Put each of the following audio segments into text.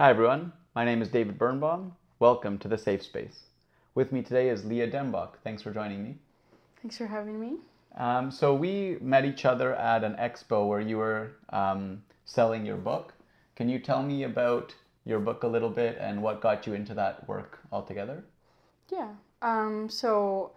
Hi, everyone. My name is David Birnbaum. Welcome to the Safe Space. With me today is Leah Denbok. Thanks for joining me. Thanks for having me. Um, so, we met each other at an expo where you were um, selling your book. Can you tell me about your book a little bit and what got you into that work altogether? Yeah. Um, so,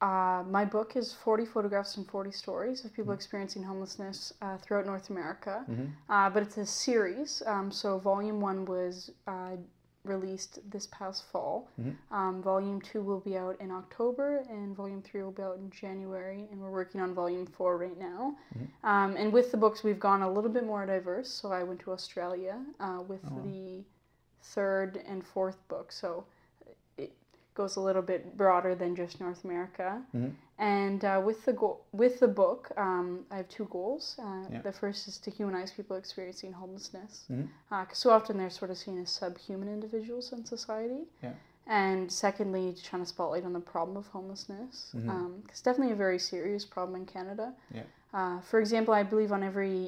uh, my book is 40 photographs and 40 stories of people experiencing homelessness uh, throughout North America. Uh, but it's a series. Um, so, volume one was uh, released this past fall. Um, volume two will be out in October, and volume three will be out in January. And we're working on volume four right now. Um, and with the books, we've gone a little bit more diverse. So, I went to Australia uh, with the third and fourth book. So, goes a little bit broader than just North America. And uh, with the go- with the book, um, I have two goals. Uh, Yeah. The first is to humanize people experiencing homelessness, because so often they're sort of seen as subhuman individuals in society. Yeah. And secondly, trying to spotlight on the problem of homelessness, because Mhm. it's definitely a very serious problem in Canada. Yeah. Uh, for example, I believe on every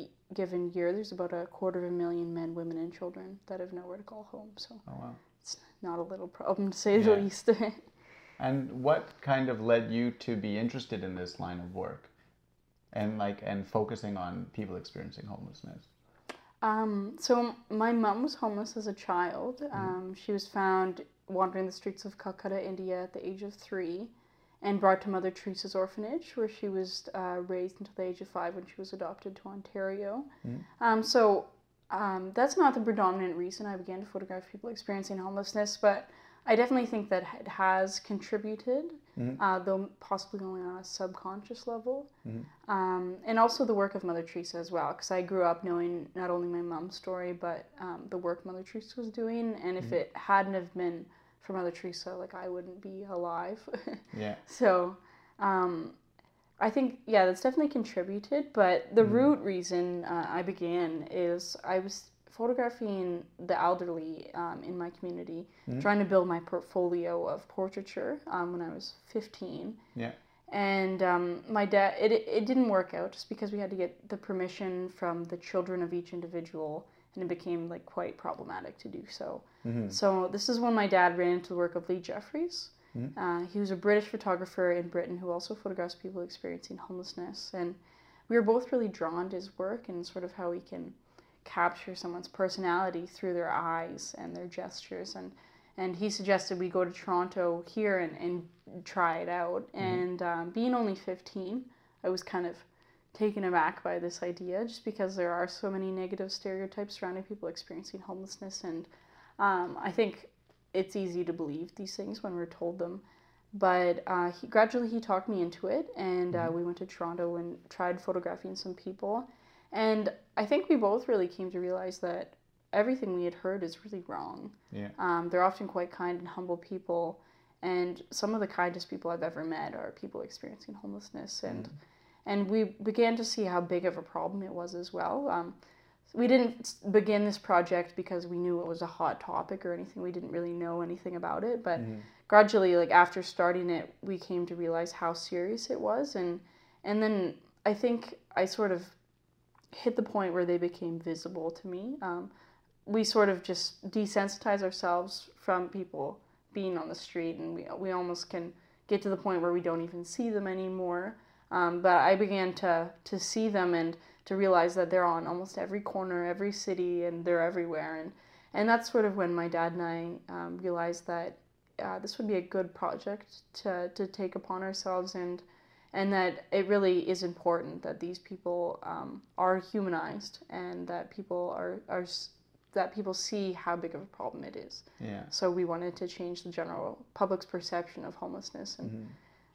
given year, there's about a quarter of a million men, women, and children that have nowhere to call home. So Oh, wow. It's not a little problem to say the Yeah. least. And what kind of led you to be interested in this line of work and like and focusing on people experiencing homelessness? um, so my mom was homeless as a child. Um, she was found wandering the streets of Calcutta, India, at the age of three, and brought to Mother Teresa's orphanage, where she was uh, raised until the age of five when she was adopted to Ontario. Um, so um, that's not the predominant reason I began to photograph people experiencing homelessness, but I definitely think that it has contributed, uh, though possibly only on a subconscious level. Um, and also the work of Mother Teresa as well, because I grew up knowing not only my mom's story, but um, the work Mother Teresa was doing. And if it hadn't have been for Mother Teresa, like I wouldn't be alive. Yeah. So, um, I think yeah, that's definitely contributed. But the root reason uh, I began is I was photographing the elderly um, in my community, trying to build my portfolio of portraiture um, when I was fifteen. Yeah. And um, my dad, it, it didn't work out just because we had to get the permission from the children of each individual, and it became like quite problematic to do so. So this is when my dad ran into the work of Lee Jeffries. Uh, he was a British photographer in Britain who also photographs people experiencing homelessness, and we were both really drawn to his work and sort of how he can capture someone's personality through their eyes and their gestures and and he suggested we go to Toronto here and, and try it out. And um, being only 15, I was kind of taken aback by this idea just because there are so many negative stereotypes surrounding people experiencing homelessness. And um, I think it's easy to believe these things when we're told them. But uh, he, gradually he talked me into it, and uh, we went to Toronto and tried photographing some people. And I think we both really came to realize that everything we had heard is really wrong. Yeah. Um, they're often quite kind and humble people, and some of the kindest people I've ever met are people experiencing homelessness, and and we began to see how big of a problem it was as well. Um, we didn't begin this project because we knew it was a hot topic or anything. We didn't really know anything about it, but gradually, like after starting it, we came to realize how serious it was, and and then I think I sort of hit the point where they became visible to me. Um, we sort of just desensitize ourselves from people being on the street, and we we almost can get to the point where we don't even see them anymore. Um, but I began to to see them and to realize that they're on almost every corner, every city, and they're everywhere. And and that's sort of when my dad and I um, realized that uh, this would be a good project to to take upon ourselves and and that it really is important that these people um, are humanized and that people are, are that people see how big of a problem it is. Yeah. So we wanted to change the general public's perception of homelessness, and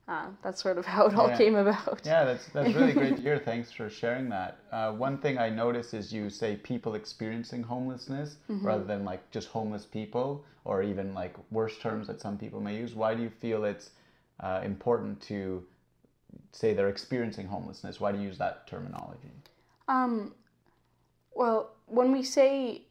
uh, that's sort of how it all Yeah. came about. Yeah, that's that's really great to hear. Thanks for sharing that. Uh, one thing I notice is you say people experiencing homelessness rather than like just homeless people, or even like worse terms that some people may use. Why do you feel it's uh, important to say they're experiencing homelessness? Why do you use that terminology? Um, well, when we say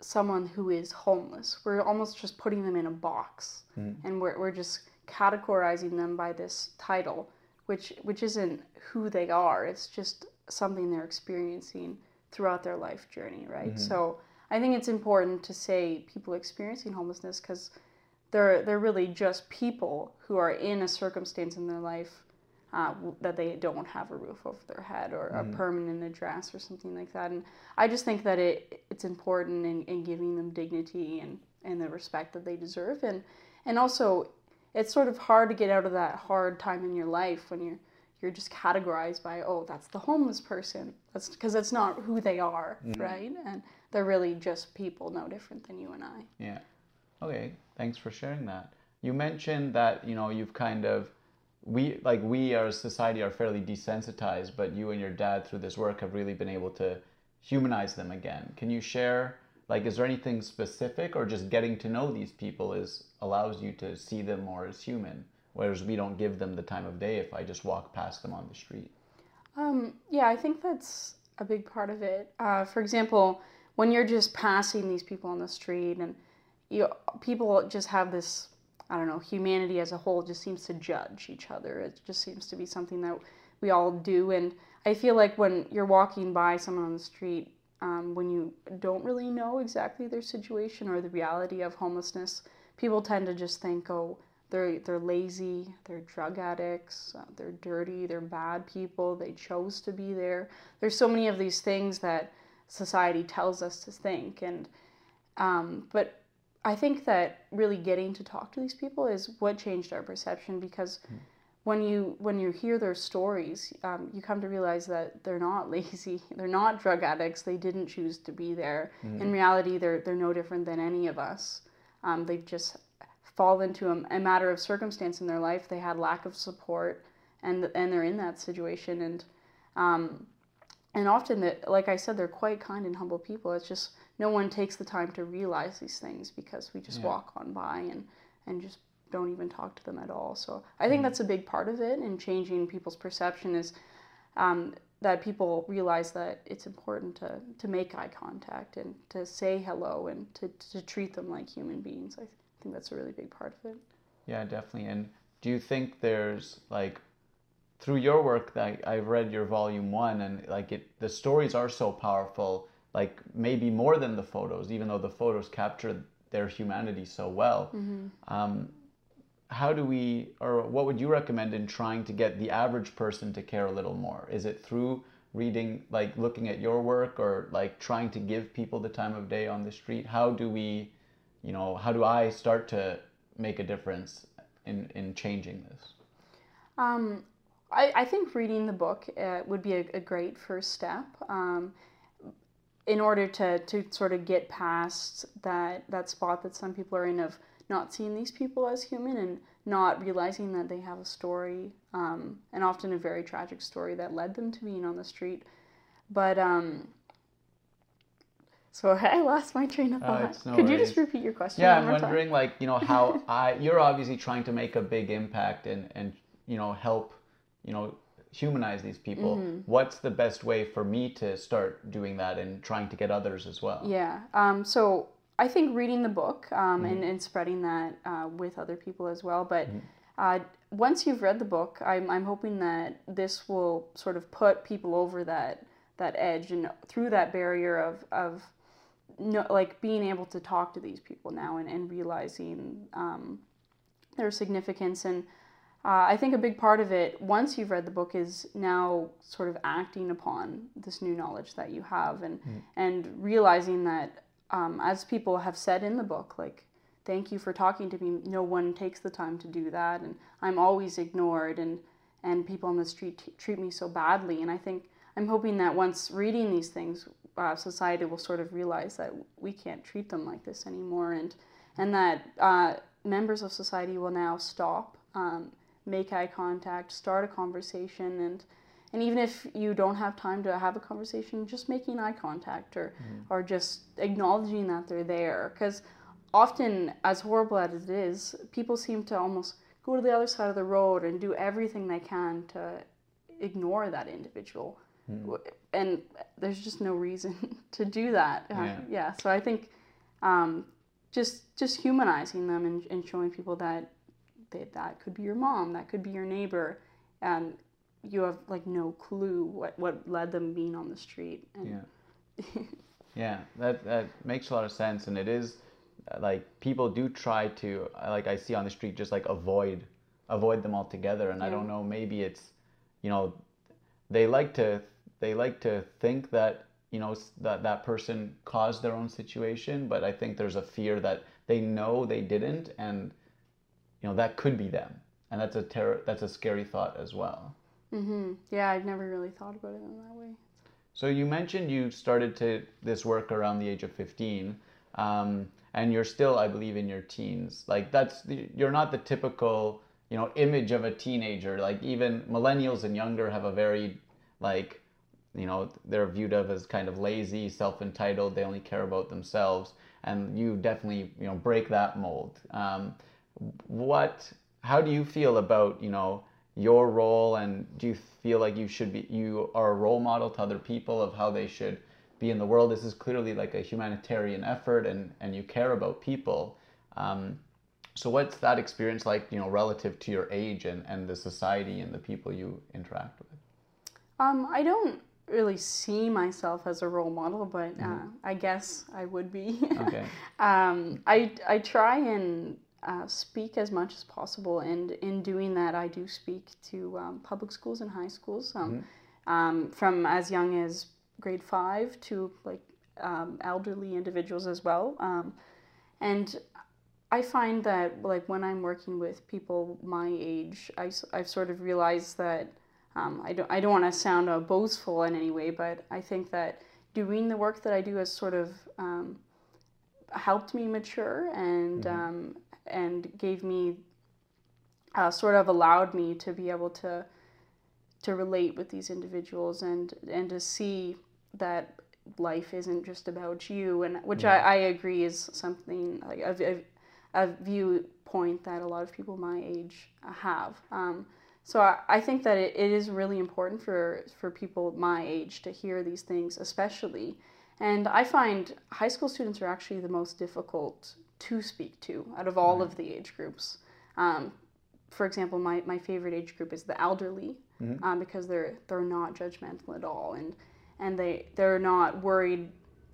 someone who is homeless, we're almost just putting them in a box, and we're we're just categorizing them by this title, which which isn't who they are. It's just something they're experiencing throughout their life journey, right? So I think it's important to say people experiencing homelessness because they're they're really just people who are in a circumstance in their life uh, that they don't have a roof over their head or a permanent address or something like that. And I just think that it it's important in, in giving them dignity and, and the respect that they deserve. And and also, it's sort of hard to get out of that hard time in your life when you're you're just categorized by oh that's the homeless person that's because that's not who they are mm-hmm. right and they're really just people no different than you and i Yeah. Okay. Thanks for sharing that. You mentioned that you know you've kind of we like we as society are fairly desensitized, but you and your dad through this work have really been able to humanize them again. Can you share like is there anything specific or just getting to know these people is allows you to see them more as human, whereas we don't give them the time of day if I just walk past them on the street. Um, yeah, I think that's a big part of it. Uh, for example, when you're just passing these people on the street and you people just have this I don't know, humanity as a whole just seems to judge each other. It just seems to be something that we all do. And I feel like when you're walking by someone on the street, um, when you don't really know exactly their situation or the reality of homelessness, people tend to just think, oh, they're, they're lazy, they're drug addicts, uh, they're dirty, they're bad people, they chose to be there. There's so many of these things that society tells us to think. And um, but I think that really getting to talk to these people is what changed our perception because when you when you hear their stories, um, you come to realize that they're not lazy, they're not drug addicts, they didn't choose to be there. In reality, they're they're no different than any of us. Um, they've just fallen into a, a matter of circumstance in their life. They had lack of support, and and they're in that situation. And um, and often that like i said they're quite kind and humble people it's just no one takes the time to realize these things because we just Yeah. walk on by and and just don't even talk to them at all. So i think that's a big part of it in changing people's perception is um, that people realize that it's important to, to make eye contact and to say hello and to, to treat them like human beings. I think that's a really big part of it. Yeah, definitely. And do you think there's like through your work that I've read your volume one and like it the stories are so powerful, like maybe more than the photos, even though the photos capture their humanity so well. Um, how do we or what would you recommend in trying to get the average person to care a little more? Is it through reading like looking at your work or like trying to give people the time of day on the street? How do we you know, how do I start to make a difference in, in changing this? Um, I, I think reading the book uh, would be a, a great first step um, in order to, to sort of get past that, that spot that some people are in of not seeing these people as human and not realizing that they have a story um, and often a very tragic story that led them to being on the street. But um, so I lost my train of Oh, thought. no Could you just repeat your question? Yeah, I'm more time? wondering like, you know, how I you're obviously trying to make a big impact and and you know, help, you know, humanize these people. Mm-hmm. What's the best way for me to start doing that and trying to get others as well? Yeah. Um, so I think reading the book um, and, and spreading that uh, with other people as well. But uh, once you've read the book, I'm, I'm hoping that this will sort of put people over that that edge and through that barrier of, of no, like being able to talk to these people now and, and realizing um, their significance. And uh, I think a big part of it, once you've read the book, is now sort of acting upon this new knowledge that you have and and realizing that, um, as people have said in the book, like, thank you for talking to me. No one takes the time to do that, and I'm always ignored, and and people on the street t- treat me so badly. And I think I'm hoping that once reading these things, uh, society will sort of realize that we can't treat them like this anymore, and and that uh, members of society will now stop. Um, make eye contact, start a conversation, and and even if you don't have time to have a conversation, just making eye contact or or just acknowledging that they're there. Because often, as horrible as it is, people seem to almost go to the other side of the road and do everything they can to ignore that individual. W- And there's just no reason to do that. Yeah. yeah. So I think um, just just humanizing them and, and showing people that that that could be your mom, that could be your neighbor, and you have like no clue what what led them being on the street. And Yeah. Yeah, that that makes a lot of sense, and it is uh, like people do try to uh, like I see on the street just like avoid avoid them altogether, and I don't know maybe it's you know they like to they like to think that you know that that person caused their own situation, but I think there's a fear that they know they didn't, and you know that could be them, and that's a terror that's a scary thought as well. Hmm Yeah, I've never really thought about it in that way. So you mentioned you started to this work around the age of 15, um, and you're still, I believe, in your teens. Like that's the, you're not the typical, you know, image of a teenager. Like even millennials and younger have a very, like, you know, they're viewed of as kind of lazy, self-entitled. They only care about themselves, and you definitely, you know, break that mold. Um, what? How do you feel about, you know? Your role and do you feel like you should be you are a role model to other people of how they should be in the world? This is clearly like a humanitarian effort and and you care about people. Um, so what's that experience like you know relative to your age and and the society and the people you interact with? Um, I don't really see myself as a role model, but uh, I guess I would be. okay. Um, I, I try and uh, speak as much as possible, and in doing that, I do speak to um, public schools and high schools um, um, from as young as grade five to like um, elderly individuals as well. Um, and I find that like when I'm working with people my age, I, I've sort of realized that um, I don't I don't want to sound uh, boastful in any way, but I think that doing the work that I do has sort of um, helped me mature and um, and gave me uh, sort of allowed me to be able to to relate with these individuals and and to see that life isn't just about you. And which I, I agree is something like a, a, a viewpoint that a lot of people my age have. Um, so I, I think that it, it is really important for for people my age to hear these things especially. And I find high school students are actually the most difficult to speak to out of all of the age groups. Um, for example, my, my favorite age group is the elderly um, because they're they're not judgmental at all. And and they they're not worried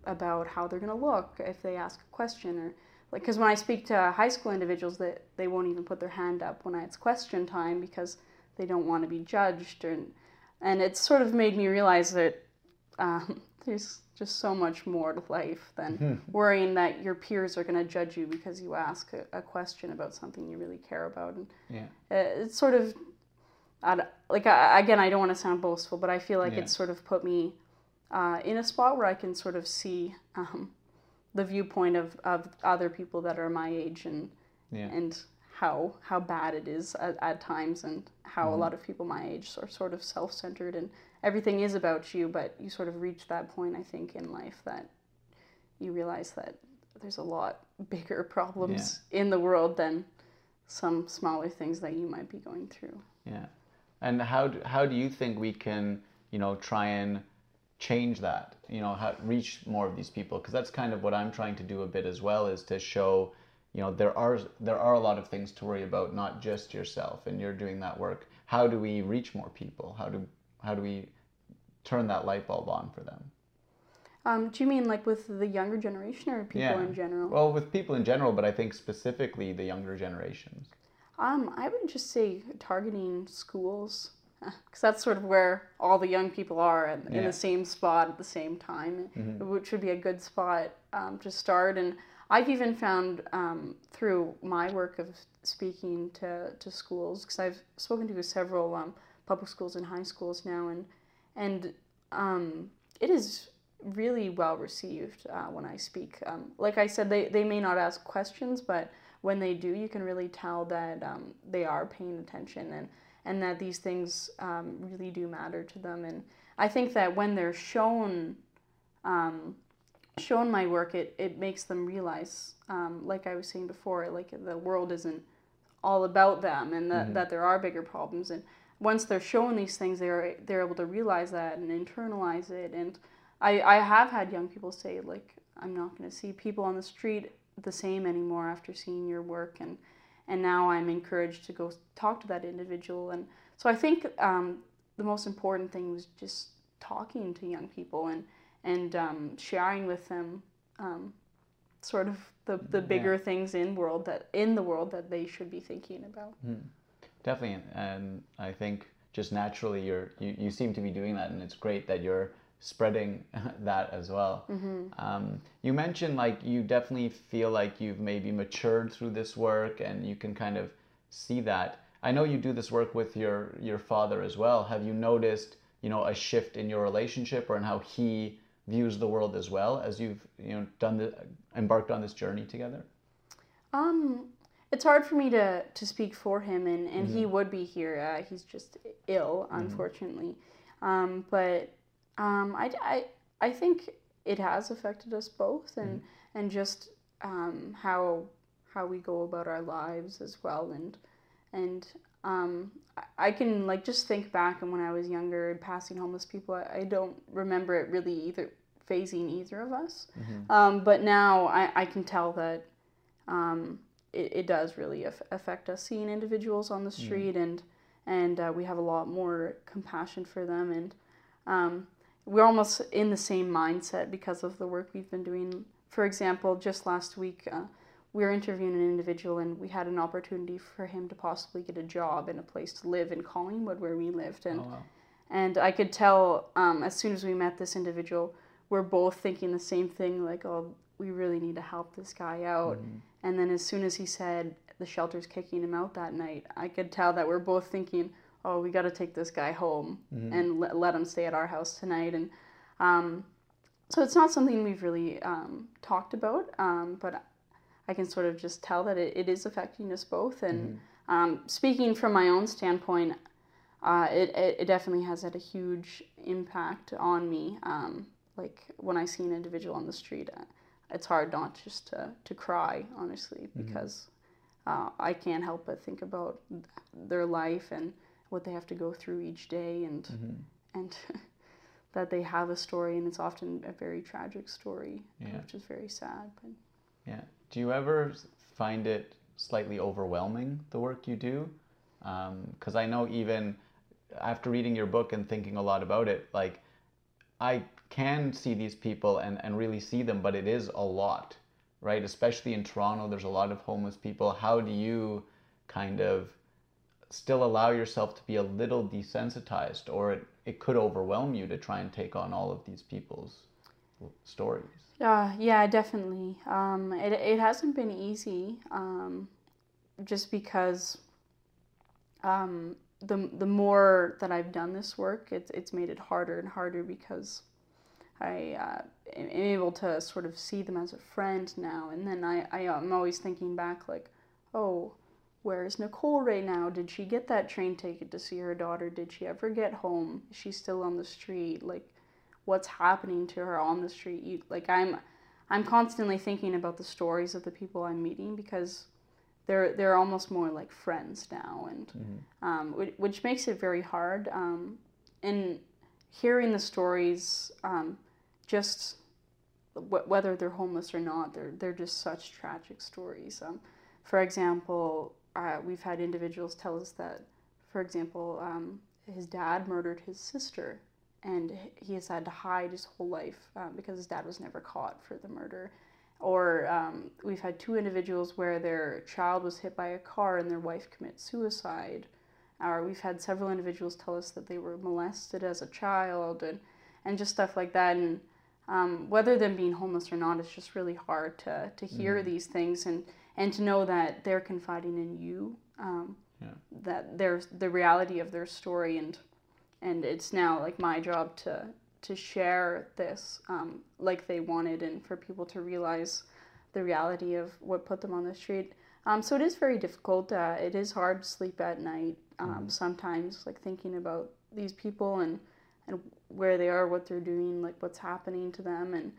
about how they're going to look if they ask a question or like because when I speak to high school individuals that they won't even put their hand up when it's question time because they don't want to be judged. And and it's sort of made me realize that um, there's just so much more to life than worrying that your peers are going to judge you because you ask a, a question about something you really care about. And yeah. it's sort of I like I, again i don't want to sound boastful but i feel like Yeah. it's sort of put me uh, in a spot where i can sort of see um, the viewpoint of, of other people that are my age and yeah. and how how bad it is at, at times and how a lot of people my age are sort of self-centered and everything is about you but you sort of reach that point i think in life that you realize that there's a lot bigger problems in the world than some smaller things that you might be going through Yeah. And how do, how do you think we can, you know, try and change that? You know, how, reach more of these people because that's kind of what I'm trying to do a bit as well is to show, you know, there are there are a lot of things to worry about, not just yourself, and you're doing that work. How do we reach more people? How do how do we turn that light bulb on for them? um, do you mean like with the younger generation or people Yeah. in general Well, with people in general, but I think specifically the younger generations. Um, I would just say targeting schools, because that's sort of where all the young people are in, in the same spot at the same time, which would be a good spot um, to start. And I've even found um, through my work of speaking to, to schools, because I've spoken to several um, public schools and high schools now, and and um, it is really well received uh, when I speak. Um, like I said, they, they may not ask questions, but when they do, you can really tell that um, they are paying attention and, and that these things um, really do matter to them. And I think that when they're shown um, shown my work, it, it makes them realize, um, like I was saying before, like the world isn't all about them and that, that there are bigger problems. And once they're shown these things, they're, they're able to realize that and internalize it. And I, I have had young people say, like, I'm not going to see people on the street the same anymore after seeing your work. And, and now I'm encouraged to go talk to that individual. And so I think um, the most important thing was just talking to young people and, and um, sharing with them um, sort of the, the bigger Yeah. things in world that in the world that they should be thinking about. Definitely, and I think just naturally you're you, you seem to be doing that, and it's great that you're spreading that as well. Um, you mentioned like you definitely feel like you've maybe matured through this work, and you can kind of see that. I know you do this work with your your father as well. Have you noticed you know a shift in your relationship or in how he views the world as well as you've you know done the embarked on this journey together? Um, it's hard for me to, to speak for him, and, and he would be here. Uh, he's just ill, unfortunately. Um, but um, I, I, I think it has affected us both, and and just um, how how we go about our lives as well, and and um, I- can like just think back and when I was younger and passing homeless people, I, I don't remember it really either phasing either of us. Um, but now I, I can tell that um, it, it does really aff- affect us seeing individuals on the street and and uh, we have a lot more compassion for them and um, we're almost in the same mindset because of the work we've been doing. For example, just last week uh, we were interviewing an individual and we had an opportunity for him to possibly get a job and a place to live in Collingwood where we lived and Oh, wow. and I could tell um, as soon as we met this individual, we're both thinking the same thing like, oh, we really need to help this guy out. And then as soon as he said the shelter's kicking him out that night, I could tell that we're both thinking, oh, we got to take this guy home and let, let him stay at our house tonight. And um, so it's not something we've really um, talked about, um, but I can sort of just tell that it, it is affecting us both. And um, speaking from my own standpoint, uh, it, it, it definitely has had a huge impact on me. Um, like when I see an individual on the street, uh, it's hard not just to, to cry, honestly, mm-hmm. because uh, I can't help but think about their life and what they have to go through each day and mm-hmm. and that they have a story and it's often a very tragic story, Yeah. which is very sad. But Yeah. Do you ever find it slightly overwhelming the work you do? Um, because I know even after reading your book and thinking a lot about it, like I can see these people and, and really see them, but it is a lot, right? Especially in Toronto, there's a lot of homeless people. How do you kind of still allow yourself to be a little desensitized, or it, it could overwhelm you to try and take on all of these people's stories? Uh, yeah, definitely. Um, it, it hasn't been easy um, just because um, the, the more that I've done this work, it's, it's made it harder and harder because I uh, am able to sort of see them as a friend now. And then I, I, am always thinking back, like, oh, where's Nicole right now? Did she get that train ticket to see her daughter? Did she ever get home? Is she still on the street? Like, what's happening to her on the street? You, like, I'm, I'm constantly thinking about the stories of the people I'm meeting because they're they're almost more like friends now, and um, which, which makes it very hard. Um, and hearing the stories, um, just wh- whether they're homeless or not, they're they're just such tragic stories. Um, for example, uh, we've had individuals tell us that, for example, um, his dad murdered his sister, and he has had to hide his whole life um, because his dad was never caught for the murder. Or um, we've had two individuals where their child was hit by a car and their wife commits suicide. Or we've had several individuals tell us that they were molested as a child and, and just stuff like that. And um, whether them being homeless or not, it's just really hard to, to hear these things and, and to know that they're confiding in you. Um, Yeah. That there's the reality of their story and and it's now like my job to to share this um, like they wanted and for people to realize the reality of what put them on the street. Um, so it is very difficult. Uh, it is hard to sleep at night um, sometimes, like thinking about these people and and where they are, what they're doing, like what's happening to them, and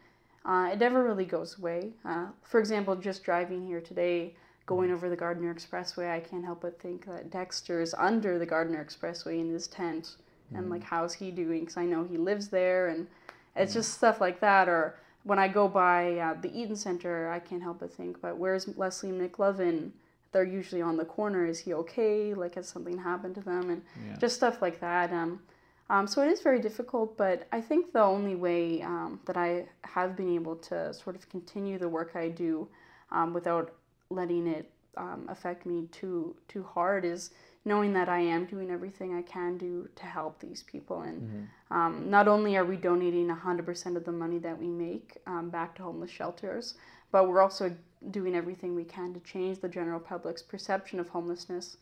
uh, it never really goes away. Uh, for example, just driving here today, going over the Gardiner Expressway, I can't help but think that Dexter is under the Gardiner Expressway in his tent, and like how's he doing? Because I know he lives there, and it's just stuff like that. Or when I go by uh, the Eaton Center, I can't help but think, but where's Leslie McLovin? They're usually on the corner. Is he okay? Like, has something happened to them? And Yeah. just stuff like that. Um, Um, so it is very difficult, but I think the only way um, that I have been able to sort of continue the work I do um, without letting it um, affect me too too hard is knowing that I am doing everything I can do to help these people. And Mm-hmm. um, not only are we donating 100% of the money that we make um, back to homeless shelters, but we're also doing everything we can to change the general public's perception of homelessness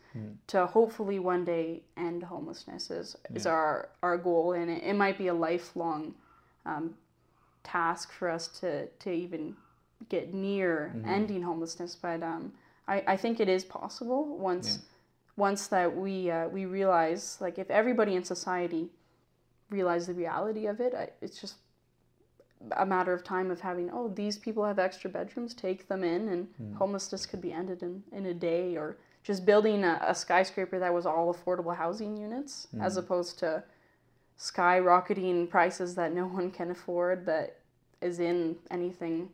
to hopefully one day end homelessness is, is our, our goal. And it, it might be a lifelong um, task for us to, to even get near ending homelessness, but um, I, I think it is possible once Yeah. once that we uh, we realize like if everybody in society realize the reality of it, I, it's just a matter of time of having oh these people have extra bedrooms, take them in, and homelessness could be ended in, in a day, or just building a, a skyscraper that was all affordable housing units as opposed to skyrocketing prices that no one can afford that is in anything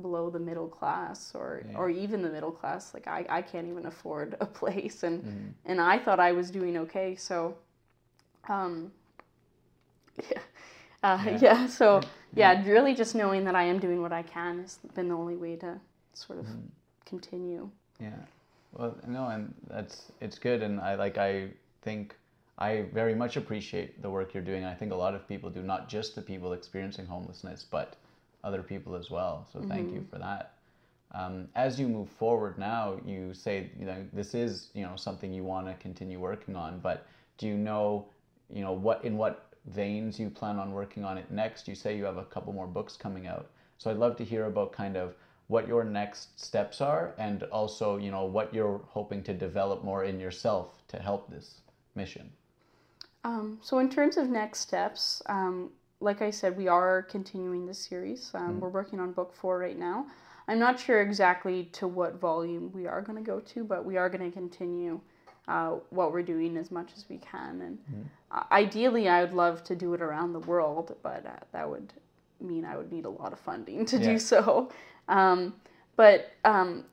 below the middle class or Yeah. or even the middle class like I, I can't even afford a place and Mm-hmm. and I thought I was doing okay so um yeah uh, Yeah. yeah. so yeah really just knowing that I am doing what I can has been the only way to sort of Mm-hmm. continue Yeah. Well, no, and that's it's good, and I like I think I very much appreciate the work you're doing. I think a lot of people do, not just the people experiencing homelessness, but other people as well. So thank you for that. Um, as you move forward now, you say you know this is you know something you want to continue working on, but do you know you know what in what veins you plan on working on it next? You say you have a couple more books coming out, so I'd love to hear about kind of what your next steps are and also you know what you're hoping to develop more in yourself to help this mission Um, so in terms of next steps, um, like I said, we are continuing this series. Um, We're working on book four right now. I'm not sure exactly to what volume we are going to go to, but we are going to continue uh, what we're doing as much as we can. And uh, ideally, I would love to do it around the world, but uh, that would mean I would need a lot of funding to Yeah. do so. Um, but um,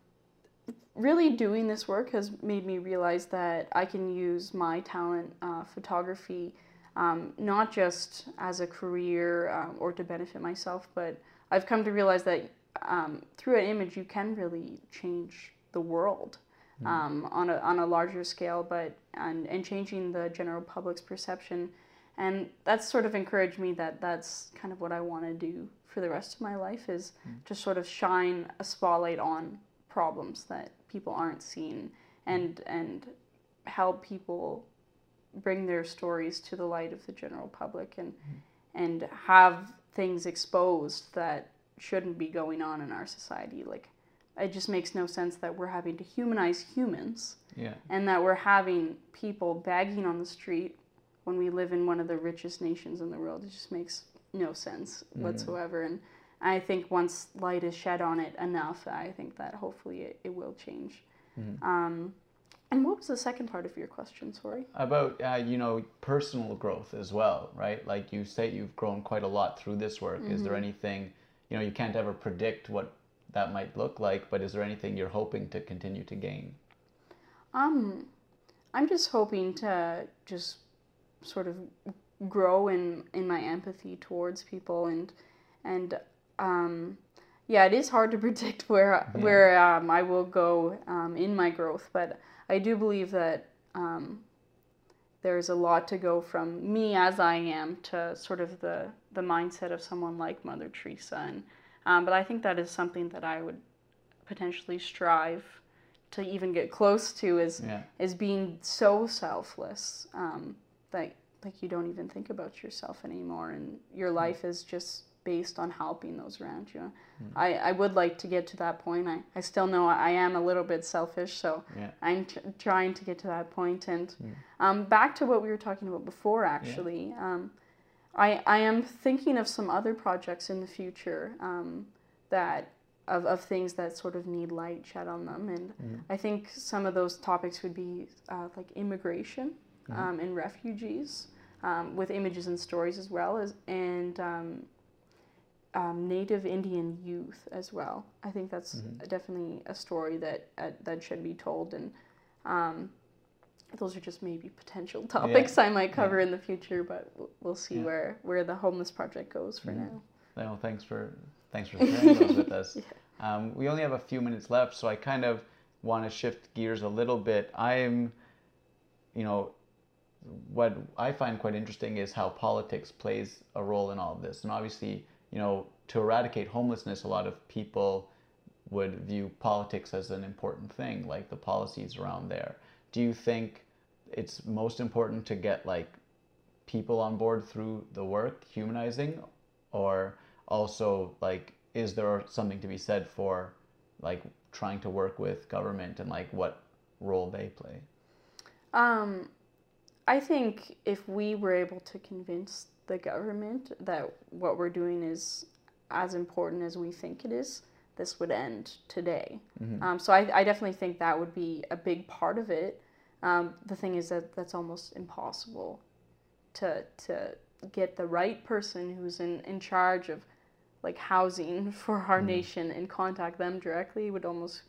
really doing this work has made me realize that I can use my talent, uh, photography, um, not just as a career um, or to benefit myself, but I've come to realize that um, through an image you can really change the world Hmm. um, on a on a larger scale, but and and changing the general public's perception, and that's sort of encouraged me that that's kind of what I want to do for the rest of my life is hmm. to sort of shine a spotlight on problems that people aren't seeing hmm. and and help people bring their stories to the light of the general public and and have things exposed that shouldn't be going on in our society like it just makes no sense that we're having to humanize humans yeah and that we're having people begging on the street when we live in one of the richest nations in the world. It just makes no sense whatsoever. And I think once light is shed on it enough, I think that hopefully it, it will change. Um, and what was the second part of your question? Sorry. about uh, you know personal growth as well right like you say you've grown quite a lot through this work is there anything you know you can't ever predict what that might look like but is there anything you're hoping to continue to gain? Um, I'm just hoping to just sort of grow in in my empathy towards people and and um, yeah, it is hard to predict where where um, I will go um, in my growth, but I do believe that um, there's a lot to go from me as I am to sort of the the mindset of someone like Mother Teresa, and um, but I think that is something that I would potentially strive to even get close to is yeah. is being so selfless um, that like you don't even think about yourself anymore and your life is just based on helping those around you. I, I would like to get to that point. I, I still know I am a little bit selfish so yeah. I'm tr- trying to get to that point. point and um, back to what we were talking about before actually. Um, I, I am thinking of some other projects in the future um, that of, of things that sort of need light shed on them and I think some of those topics would be uh, like immigration um, and refugees um, with images and stories as well as and um, um, Native Indian youth as well. I think that's definitely a story that uh, that should be told and um, those are just maybe potential topics I might cover in the future, but we'll, see Yeah. where where the homeless project goes for now. No, thanks for thanks for sharing those with us. Um, we only have a few minutes left, so I kind of want to shift gears a little bit. I'm, you know, what I find quite interesting is how politics plays a role in all of this. And obviously, you know, to eradicate homelessness, a lot of people would view politics as an important thing, like the policies around there. Do you think it's most important to get like people on board through the work, humanizing, or also like is there something to be said for like trying to work with government and like what role they play? Um, I think if we were able to convince the government that what we're doing is as important as we think it is, this would end today. Mhm. Um, so I, I definitely think that would be a big part of it. Um, the thing is that that's almost impossible to to get the right person who's in, in charge of like housing for our Mhm. nation and contact them directly would almost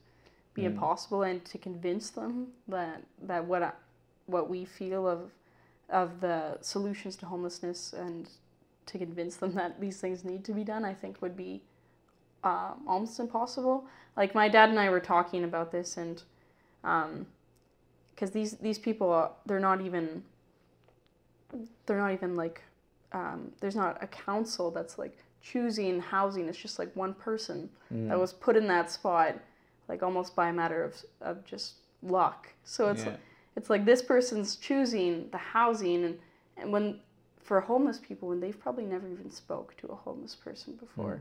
be Mm. impossible and to convince them that that what I, what we feel of of the solutions to homelessness and to convince them that these things need to be done I think would be um, almost impossible. Like my dad and I were talking about this and because these these people are, they're not even they're not even like um, there's not a council that's like choosing housing. It's just like one person that was put in that spot like almost by a matter of, of just luck. So it's Yeah. it's like this person's choosing the housing and, and when for homeless people when they've probably never even spoke to a homeless person before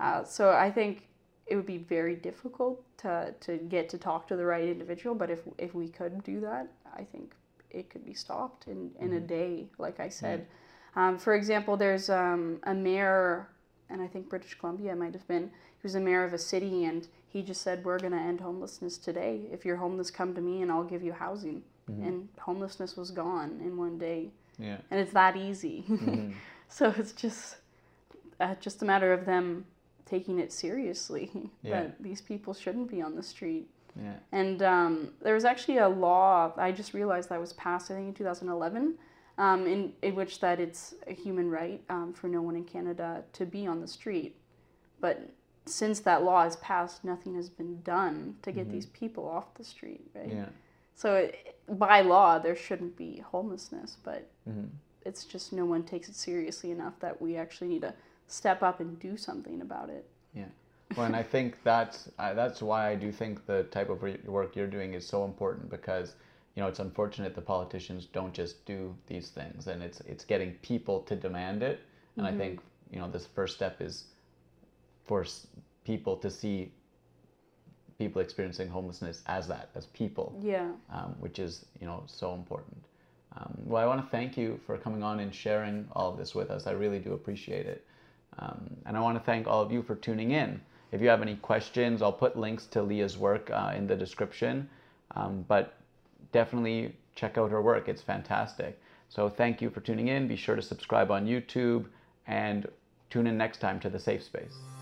uh, so i think it would be very difficult to, to get to talk to the right individual but if, if we could do that i think it could be stopped in, in a day like i said. Um, for example there's um, a mayor and i think british columbia might have been he was a mayor of a city and he just said we're going to end homelessness today. If you're homeless come to me and i'll give you housing. And homelessness was gone in one day. Yeah. and it's that easy. Mhm. so it's just uh, just a matter of them taking it seriously Yeah. that these people shouldn't be on the street Yeah. and um, there was actually a law I just realized that was passed I think in 2011 um, in, in which that it's a human right um, for no one in Canada to be on the street but since that law is passed nothing has been done to get these people off the street right Yeah. so it, by law there shouldn't be homelessness but Mhm. it's just no one takes it seriously enough that we actually need to step up and do something about it Yeah. Well, and I think that's uh, that's why I do think the type of re- work you're doing is so important because you know it's unfortunate the politicians don't just do these things, and it's it's getting people to demand it. And I think you know this first step is for s- people to see people experiencing homelessness as that, as people, yeah um, which is you know so important. Um, well, I want to thank you for coming on and sharing all of this with us. I really do appreciate it. Um, and I want to thank all of you for tuning in. If you have any questions, I'll put links to Leah's work uh, in the description. Um, but definitely check out her work, it's fantastic. So thank you for tuning in. Be sure to subscribe on YouTube and tune in next time to The Safe Space.